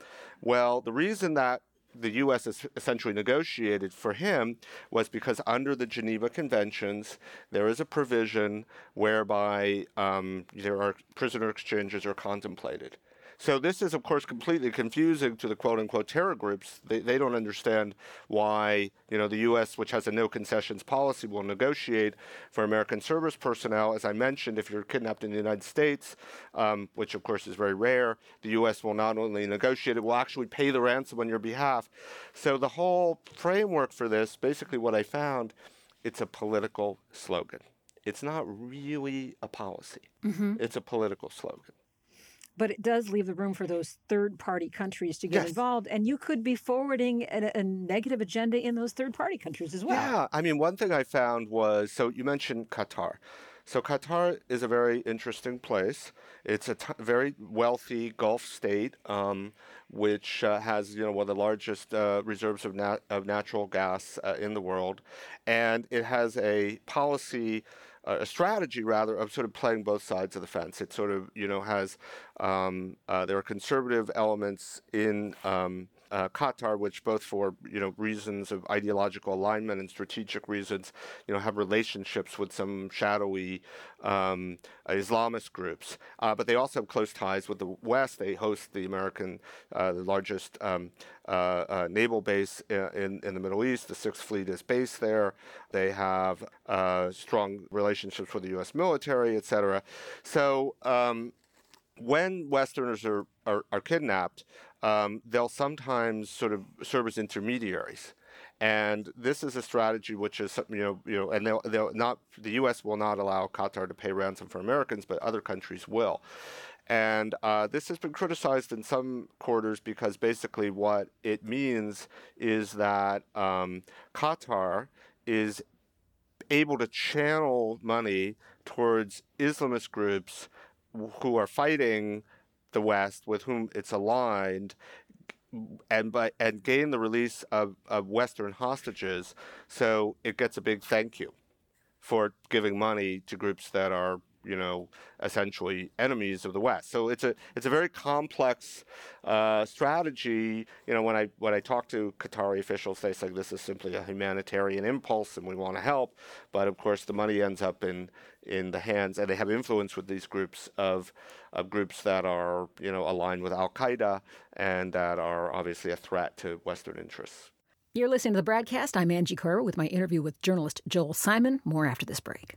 Well, the reason that the U.S. essentially negotiated for him was because under the Geneva Conventions, there is a provision whereby um, there are prisoner exchanges are contemplated. So this is, of course, completely confusing to the quote unquote terror groups. They, they don't understand why, you know, the U.S., which has a no concessions policy, will negotiate for American service personnel. As I mentioned, if you're kidnapped in the United States, um, which of course is very rare, the U.S. will not only negotiate, it will actually pay the ransom on your behalf. So the whole framework for this, basically what I found, it's a political slogan. It's not really a policy. Mm-hmm. It's a political slogan but it does leave the room for those third party countries to get yes. involved. And you could be forwarding a, a, negative agenda in those third party countries as well. Yeah. I mean, one thing I found was so you mentioned Qatar. So Qatar is a very interesting place. It's a t- very wealthy Gulf state, um, which uh, has you know one of the largest uh, reserves of, nat- of natural gas uh, in the world, and it has a policy a strategy rather of sort of playing both sides of the fence. It sort of you know has um, uh, there are conservative elements in um, uh, Qatar, which both for you know reasons of ideological alignment and strategic reasons, you know, have relationships with some shadowy um, Islamist groups. Uh, but they also have close ties with the West. They host the American, uh, the largest um, uh, uh, naval base in, in the Middle East. The Sixth Fleet is based there. They have uh, strong relationships with the U.S. military, et cetera. So. Um, when Westerners are, are, are kidnapped, um, they'll sometimes sort of serve as intermediaries. And this is a strategy which is, you know, you know, and they'll, they'll not, the U.S. will not allow Qatar to pay ransom for Americans, but other countries will. And uh, this has been criticized in some quarters because basically what it means is that um, Qatar is able to channel money towards Islamist groups who are fighting the West with whom it's aligned and by and gain the release of, of Western hostages. So it gets a big thank you for giving money to groups that are you know, essentially enemies of the West. So it's a it's a very complex uh, strategy. You know, when I when I talk to Qatari officials, they say this is simply a humanitarian impulse and we want to help. But of course, the money ends up in in the hands, and they have influence with these groups of of groups that are you know aligned with Al Qaeda and that are obviously a threat to Western interests. You're listening to the BradCast. I'm Angie Coiro with my interview with journalist Joel Simon. More after this break.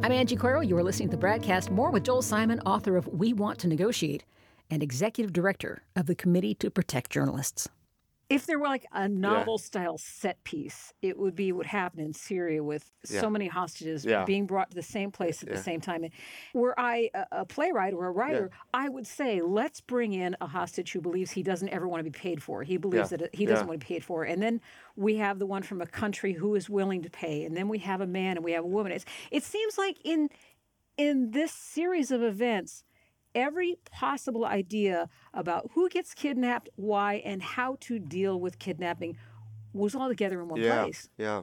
I'm Angie Coiro. You are listening to the BradCast. More with Joel Simon, author of We Want to Negotiate and executive director of the Committee to Protect Journalists if there were like a novel yeah. style set piece, it would be what happened in Syria with yeah. so many hostages yeah. being brought to the same place at the same time. And were I a, a playwright or a writer, I would say, let's bring in a hostage who believes he doesn't ever want to be paid for. He believes that he doesn't want to be paid for. And then we have the one from a country who is willing to pay. And then we have a man and we have a woman. It's, it seems like in in this series of events, every possible idea about who gets kidnapped, why, and how to deal with kidnapping was all together in one yeah, place. Yeah.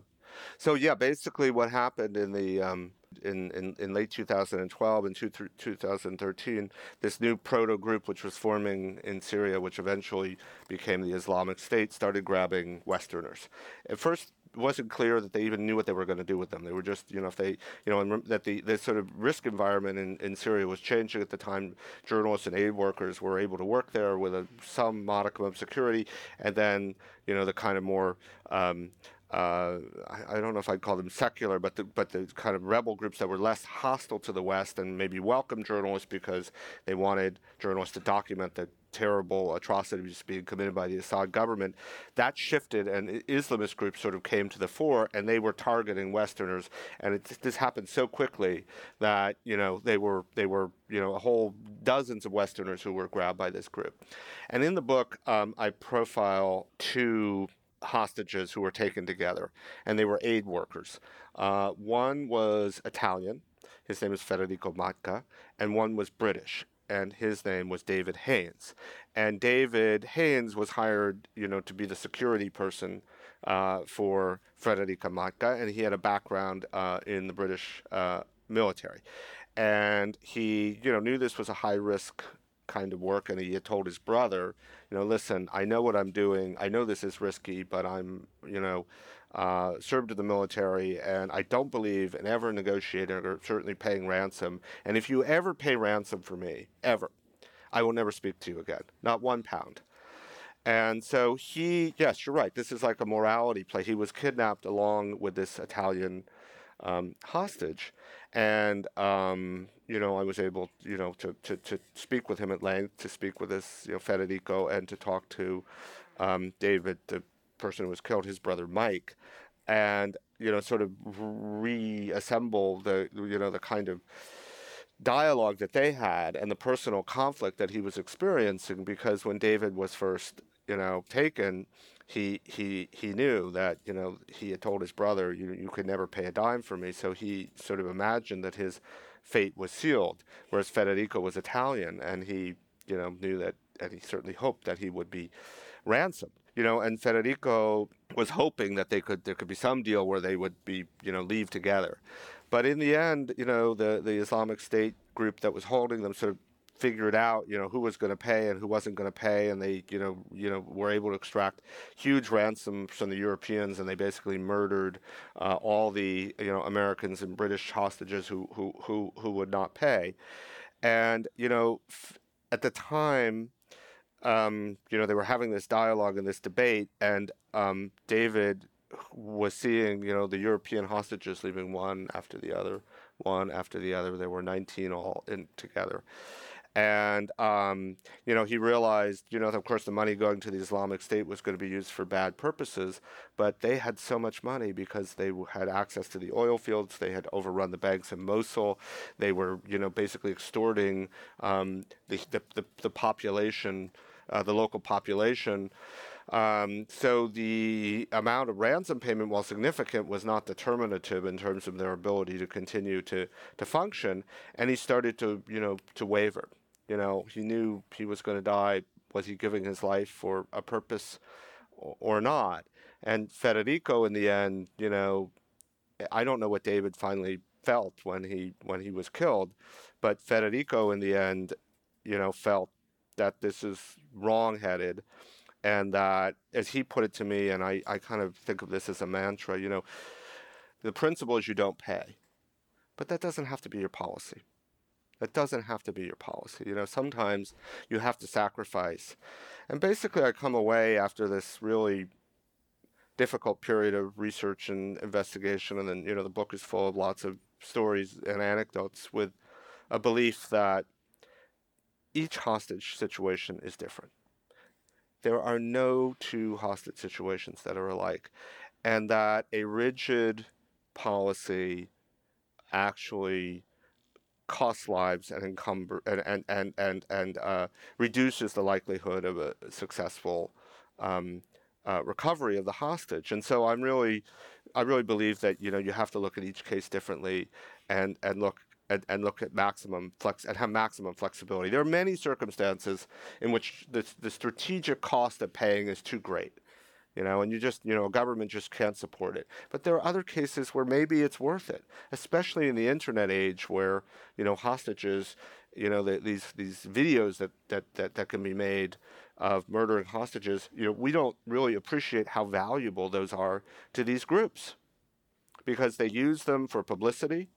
So yeah, basically what happened in the um, in, in, in late 2012 and two, 2013, this new proto group, which was forming in Syria, which eventually became the Islamic State, started grabbing Westerners. At first, wasn't clear that they even knew what they were going to do with them. They were just, you know, if they, you know, and that the, the sort of risk environment in, in Syria was changing at the time. Journalists and aid workers were able to work there with a, some modicum of security, and then, you know, the kind of more um, uh, I, I, don't know if I'd call them secular, but the, but the kind of rebel groups that were less hostile to the West and maybe welcomed journalists because they wanted journalists to document the terrible atrocities being committed by the Assad government. That shifted, and Islamist groups sort of came to the fore, and they were targeting Westerners. And it, this happened so quickly that you know they were they were you know a whole dozens of Westerners who were grabbed by this group. And in the book, um, I profile two hostages who were taken together, and they were aid workers. Uh, one was Italian, his name is Federico Motka, and one was British, and his name was David Haines. And David Haines was hired, you know, to be the security person uh, for Federico Motka, and he had a background uh, in the British uh, military. And he, you know, knew this was a high risk kind of work, and he had told his brother, you know, listen, I know what I'm doing. I know this is risky, but I'm, you know, uh, served in the military, and I don't believe in ever negotiating or certainly paying ransom. And if you ever pay ransom for me, ever, I will never speak to you again. Not one pound. And so he, yes, you're right. This is like a morality play. He was kidnapped along with this Italian um, hostage, and um, you know, I was able, you know, to, to, to speak with him at length, to speak with this, you know, Federico, and to talk to um, David, the person who was killed, his brother Mike, and you know, sort of reassemble the, you know, the kind of dialogue that they had and the personal conflict that he was experiencing. Because when David was first, you know, taken, he he he knew that you know he had told his brother you you could never pay a dime for me so he sort of imagined that his fate was sealed whereas Federico was Italian and he you know knew that and he certainly hoped that he would be ransomed you know and Federico was hoping that they could there could be some deal where they would be you know leave together but in the end you know the the Islamic State group that was holding them sort of figured out, you know, who was going to pay and who wasn't going to pay, and they, you know, you know, were able to extract huge ransoms from the Europeans, and they basically murdered uh, all the, you know, Americans and British hostages who who who who would not pay, and you know, f- at the time. Um, you know, they were having this dialogue and this debate, and um, David was seeing, you know, the European hostages leaving one after the other, one after the other. There were 19 all in together. And, um, you know, he realized, you know, of course, the money going to the Islamic State was going to be used for bad purposes, but they had so much money because they had access to the oil fields. They had overrun the banks in Mosul. They were, you know, basically extorting um, the, the, the, the, population, uh, the local population. Um, so the amount of ransom payment, while significant, was not determinative in terms of their ability to continue to, to function. And he started to, you know, to waver. You know, he knew he was going to die. Was he giving his life for a purpose or not? And Federico, in the end, you know, I don't know what David finally felt when he when he was killed, but Federico, in the end, you know, felt that this is wrong-headed, and that, as he put it to me, and I, I kind of think of this as a mantra, you know, the principle is you don't pay, but that doesn't have to be your policy. That doesn't have to be your policy. You know, sometimes you have to sacrifice. And basically, I come away after this really difficult period of research and investigation, and then, you know, the book is full of lots of stories and anecdotes with a belief that each hostage situation is different. There are no two hostage situations that are alike, and that a rigid policy actually costs lives and encumber and and and and, and uh, reduces the likelihood of a successful um, uh, recovery of the hostage. And so I'm really, I really believe that you know you have to look at each case differently, and and look. And, and look at maximum flex and have maximum flexibility. There are many circumstances in which the, the strategic cost of paying is too great you know, and you just, you know, government just can't support it. But there are other cases where maybe it's worth it, especially in the internet age where, you know, hostages, you know, the, these these videos that, that, that, that can be made of murdering hostages, you know, we don't really appreciate how valuable those are to these groups because they use them for publicity,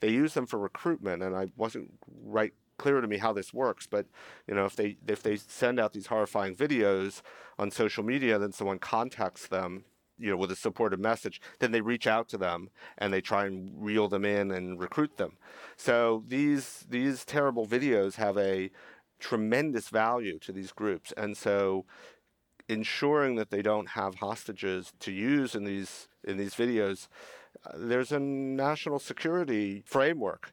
they use them for recruitment, and I wasn't right clear to me how this works, but you know, if they if they send out these horrifying videos on social media, then someone contacts them, you know, with a supportive message, then they reach out to them and they try and reel them in and recruit them. So these these terrible videos have a tremendous value to these groups, and so ensuring that they don't have hostages to use in these in these videos, there's a national security framework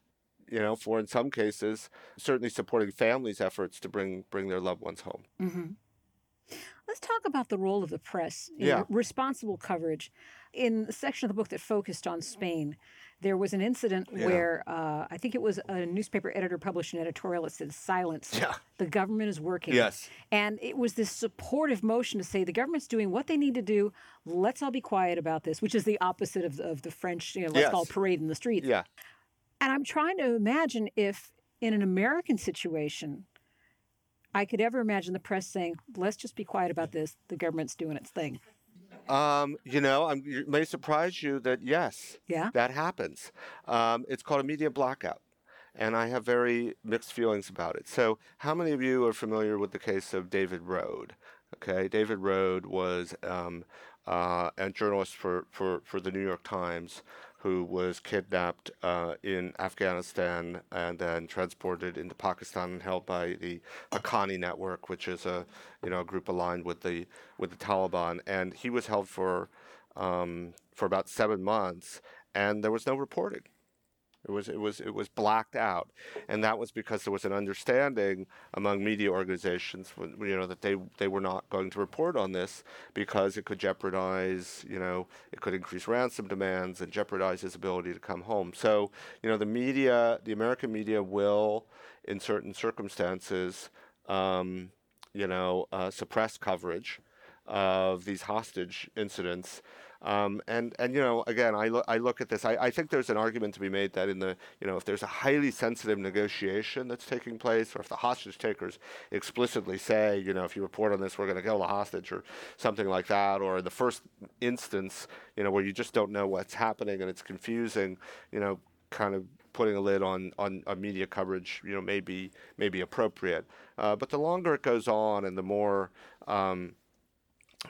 you know, for in some cases, certainly supporting families' efforts to bring bring their loved ones home. Mm-hmm. Let's talk about the role of the press in Yeah. responsible coverage. In the section of the book that focused on Spain, there was an incident Yeah. where uh, I think it was a newspaper editor published an editorial that said, Silence. Yeah. The government is working. Yes. And it was this supportive motion to say the government's doing what they need to do. Let's all be quiet about this, which is the opposite of, of the French, you know, let's Yes. call parade in the streets. Yeah. And I'm trying to imagine if in an American situation, I could ever imagine the press saying, let's just be quiet about this. The government's doing its thing. Um, you know, I'm, it may surprise you that yes, Yeah? that happens. Um, it's called a media blackout, and I have very mixed feelings about it. So, how many of you are familiar with the case of David Rohde? Okay, David Rohde was um, uh, a journalist for, for, for the New York Times who was kidnapped uh, in Afghanistan and then transported into Pakistan and held by the Haqqani network, which is a you know a group aligned with the with the Taliban. And he was held for um, for about seven months, and there was no reporting. It was it was it was blacked out, and that was because there was an understanding among media organizations, you know, that they they were not going to report on this because it could jeopardize, you know, it could increase ransom demands and jeopardize his ability to come home. So, you know, the media, the American media, will, in certain circumstances, um, you know, uh, suppress coverage of these hostage incidents. Um, and, and, you know, again, I, lo- I look at this, I, I think there's an argument to be made that in the, you know, if there's a highly sensitive negotiation that's taking place, or if the hostage takers explicitly say, you know, if you report on this, we're going to kill the hostage, or something like that, or in the first instance, you know, where you just don't know what's happening and it's confusing, you know, kind of putting a lid on, on, on media coverage, you know, may be, may be appropriate. Uh, but the longer it goes on and the more um,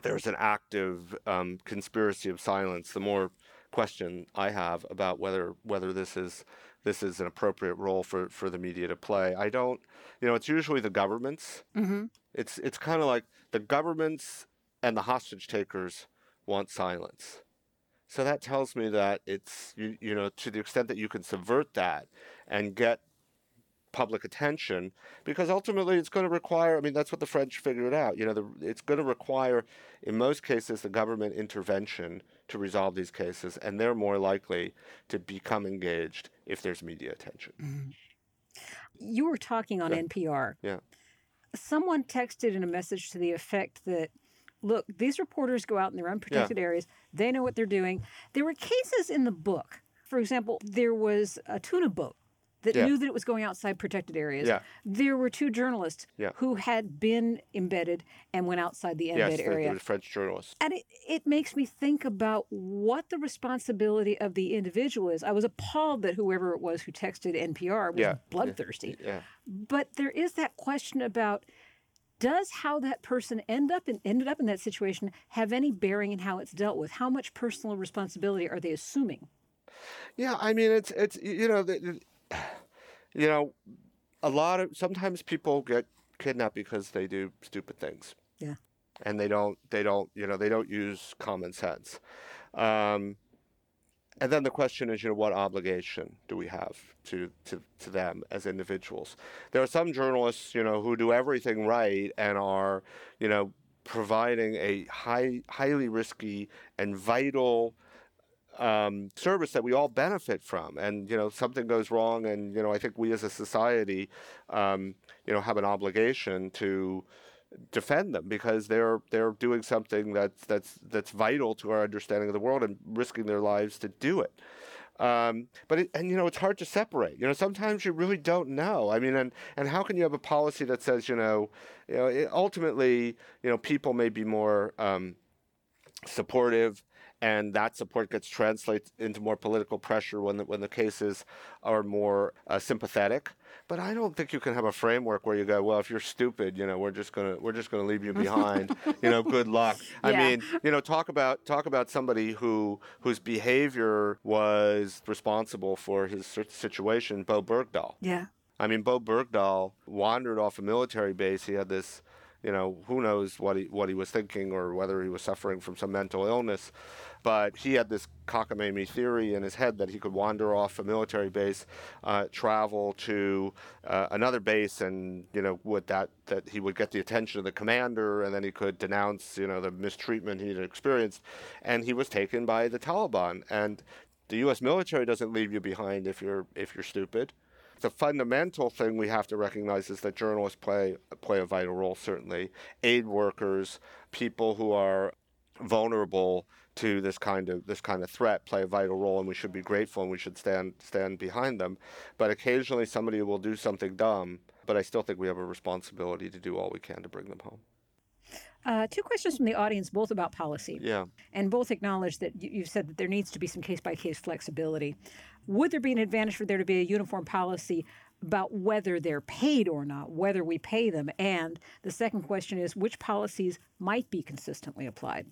there's an active um, conspiracy of silence, the more question I have about whether whether this is this is an appropriate role for, for the media to play. I don't, you know, it's usually the governments. Mm-hmm. It's it's kind of like the governments and the hostage takers want silence. So that tells me that it's you, you know to the extent that you can subvert that and get public attention because ultimately it's going to require i mean that's what the french figured out you know the, it's going to require in most cases the government intervention to resolve these cases and they're more likely to become engaged if there's media attention mm-hmm. You were talking on Yeah. NPR. yeah Someone texted in a message to the effect that, look, these reporters go out in their unprotected areas. They know what they're doing. There were cases in the book. For example, there was a tuna boat that Yeah. knew that it was going outside protected areas. Yeah. There were two journalists Yeah. who had been embedded and went outside the embed there, area. was french journalists And it, it makes me think about what the responsibility of the individual is. I was appalled that whoever it was who texted NPR was Yeah. bloodthirsty. yeah But there is that question about does how that person end up in, ended up in that situation have any bearing in how it's dealt with? How much personal responsibility are they assuming? Yeah, I mean it's it's you know the, the- [sighs] you know a lot of sometimes people get kidnapped because they do stupid things. Yeah. And they don't they don't you know they don't use common sense. Um, and then the question is, you know, what obligation do we have to, to, to them as individuals? There are some journalists, you know, who do everything right and are, you know, providing a high, highly risky and vital um, service that we all benefit from. And you know, something goes wrong, and you know, I think we as a society, um, you know, have an obligation to defend them because they're they're doing something that's that's that's vital to our understanding of the world and risking their lives to do it. Um, but it, and you know it's hard to separate. You know sometimes you really don't know. I mean, and and how can you have a policy that says you know, you know it, ultimately you know people may be more um, supportive and that support gets translated into more political pressure when the, when the cases are more uh, sympathetic. But I don't think you can have a framework where you go, well, if you're stupid, you know, we're just gonna we're just gonna leave you behind. you know, good luck. I mean, you know, talk about talk about somebody who whose behavior was responsible for his situation, Bowe Bergdahl. Yeah. I mean, Bowe Bergdahl wandered off a military base. He had this, you know, who knows what he what he was thinking or whether he was suffering from some mental illness, but he had this cockamamie theory in his head that he could wander off a military base, uh, travel to uh, another base, and you know, with that that he would get the attention of the commander, and then he could denounce, you know, the mistreatment he had experienced, and he was taken by the Taliban and. The U.S. military doesn't leave you behind if you're if you're stupid the fundamental thing we have to recognize is that journalists play play a vital role. Certainly, aid workers, people who are vulnerable to this kind of this kind of threat, play a vital role, and we should be grateful and we should stand stand behind them. But occasionally, somebody will do something dumb. But I still think we have a responsibility to do all we can to bring them home. Uh, two questions from the audience, both about policy. Yeah. And both acknowledge that you, you've said that there needs to be some case by case flexibility. Would there be an advantage for there to be a uniform policy about whether they're paid or not, whether we pay them? And the second question is which policies might be consistently applied?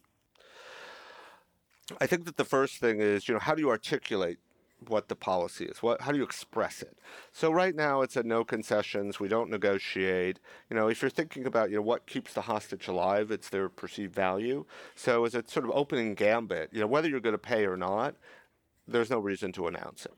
I think that the first thing is, you know, how do you articulate what the policy is? What, how do you express it? So right now it's a no concessions. We don't negotiate. You know, if you're thinking about, you know, what keeps the hostage alive, it's their perceived value. So as a sort of opening gambit, you know, whether you're going to pay or not, there's no reason to announce it.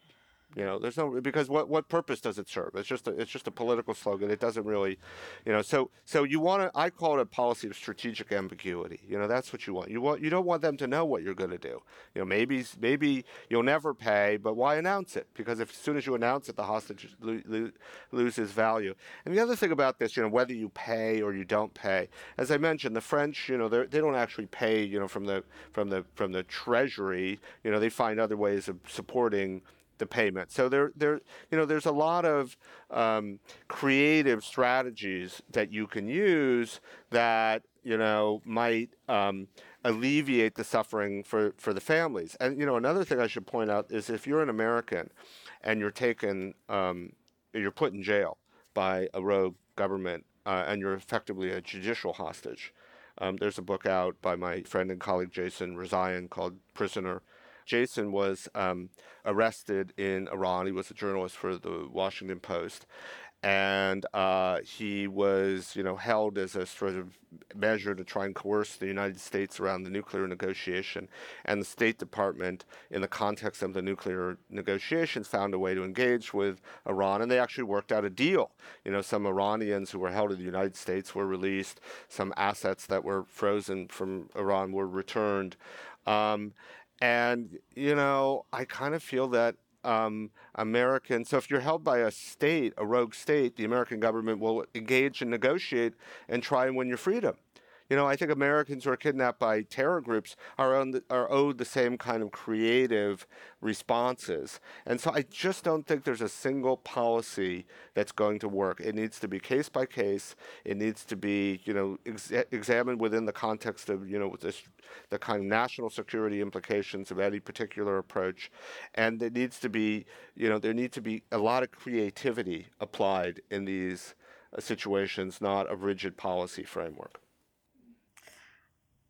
You know, there's no because what what purpose does it serve? It's just a, it's just a political slogan. It doesn't really, you know. So so you want to. I call it a policy of strategic ambiguity. You know, that's what you want. You want you don't want them to know what you're going to do. You know, maybe maybe you'll never pay, but why announce it? Because if as soon as you announce it, the hostage lo- lo- loses value. And the other thing about this, you know, whether you pay or you don't pay, as I mentioned, the French, you know, they don't actually pay, you know, from the from the from the treasury. You know, they find other ways of supporting the payment. So there, there, you know, there's a lot of um, creative strategies that you can use that you know might um, alleviate the suffering for for the families. And you know, another thing I should point out is if you're an American and you're taken, um, you're put in jail by a rogue government, uh, and you're effectively a judicial hostage. Um, there's a book out by my friend and colleague Jason Rezaian called Prisoner. Jason was um, arrested in Iran. He was a journalist for the Washington Post, and uh, he was, you know, held as a sort of measure to try and coerce the United States around the nuclear negotiation. And the State Department, in the context of the nuclear negotiations, found a way to engage with Iran, and they actually worked out a deal. You know, some Iranians who were held in the United States were released. Some assets that were frozen from Iran were returned. Um, and, you know, I kind of feel that um, American, so if you're held by a state, a rogue state, the American government will engage and negotiate and try and win your freedom. You know, I think Americans who are kidnapped by terror groups are, on the, are owed the same kind of creative responses. And so I just don't think there's a single policy that's going to work. It needs to be case by case. It needs to be, you know, ex- examined within the context of, you know, this, the kind of national security implications of any particular approach. And there needs to be, you know, there needs to be a lot of creativity applied in these uh, situations, not a rigid policy framework.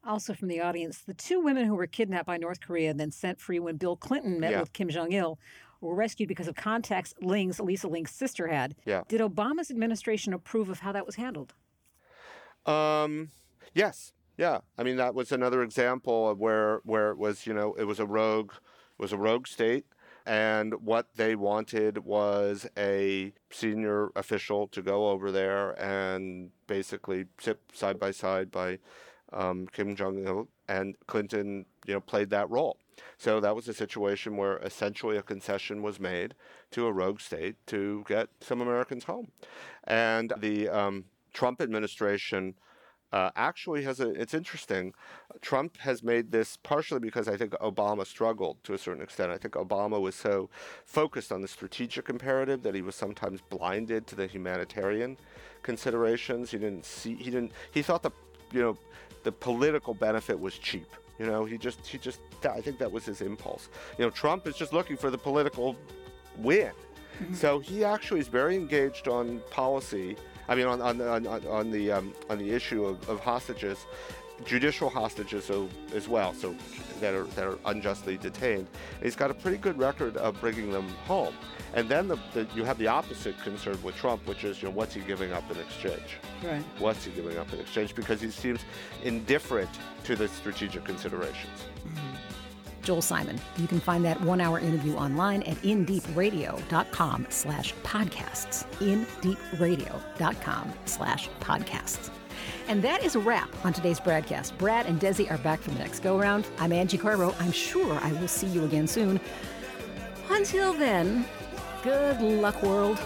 Also from the audience, the two women who were kidnapped by North Korea and then sent free when Bill Clinton met Yeah. with Kim Jong il were rescued because of contacts Ling's, Lisa Ling's sister had. Yeah. Did Obama's administration approve of how that was handled? Um, yes, yeah. I mean, that was another example of where where it was, you know, it was a rogue, was a rogue state, and what they wanted was a senior official to go over there and basically sit side by side by um, Kim Jong Il, and Clinton, you know, played that role. So that was a situation where essentially a concession was made to a rogue state to get some Americans home, and the um, Trump administration uh, actually has a. It's interesting. Trump has made this partially because I think Obama struggled to a certain extent. I think Obama was so focused on the strategic imperative that he was sometimes blinded to the humanitarian considerations. He didn't see. He didn't. He thought the, you know, the political benefit was cheap. You know, he just he just. I think that was his impulse. You know, Trump is just looking for the political win. Mm-hmm. So he actually is very engaged on policy I mean, on on on, on the um, on the issue of, of hostages, judicial hostages so, as well, so that are that are unjustly detained. And he's got a pretty good record of bringing them home. And then the, the, you have the opposite concern with Trump, which is, you know, what's he giving up in exchange? Right. What's he giving up in exchange? Because he seems indifferent to the strategic considerations. Mm-hmm. Joel Simon. You can find that one-hour interview online at indeepradio.com slash podcasts. indeepradio.com slash podcasts. And that is a wrap on today's BradCast. Brad and Desi are back for the next go-round. I'm Angie Coiro. I'm sure I will see you again soon. Until then, Good luck, world.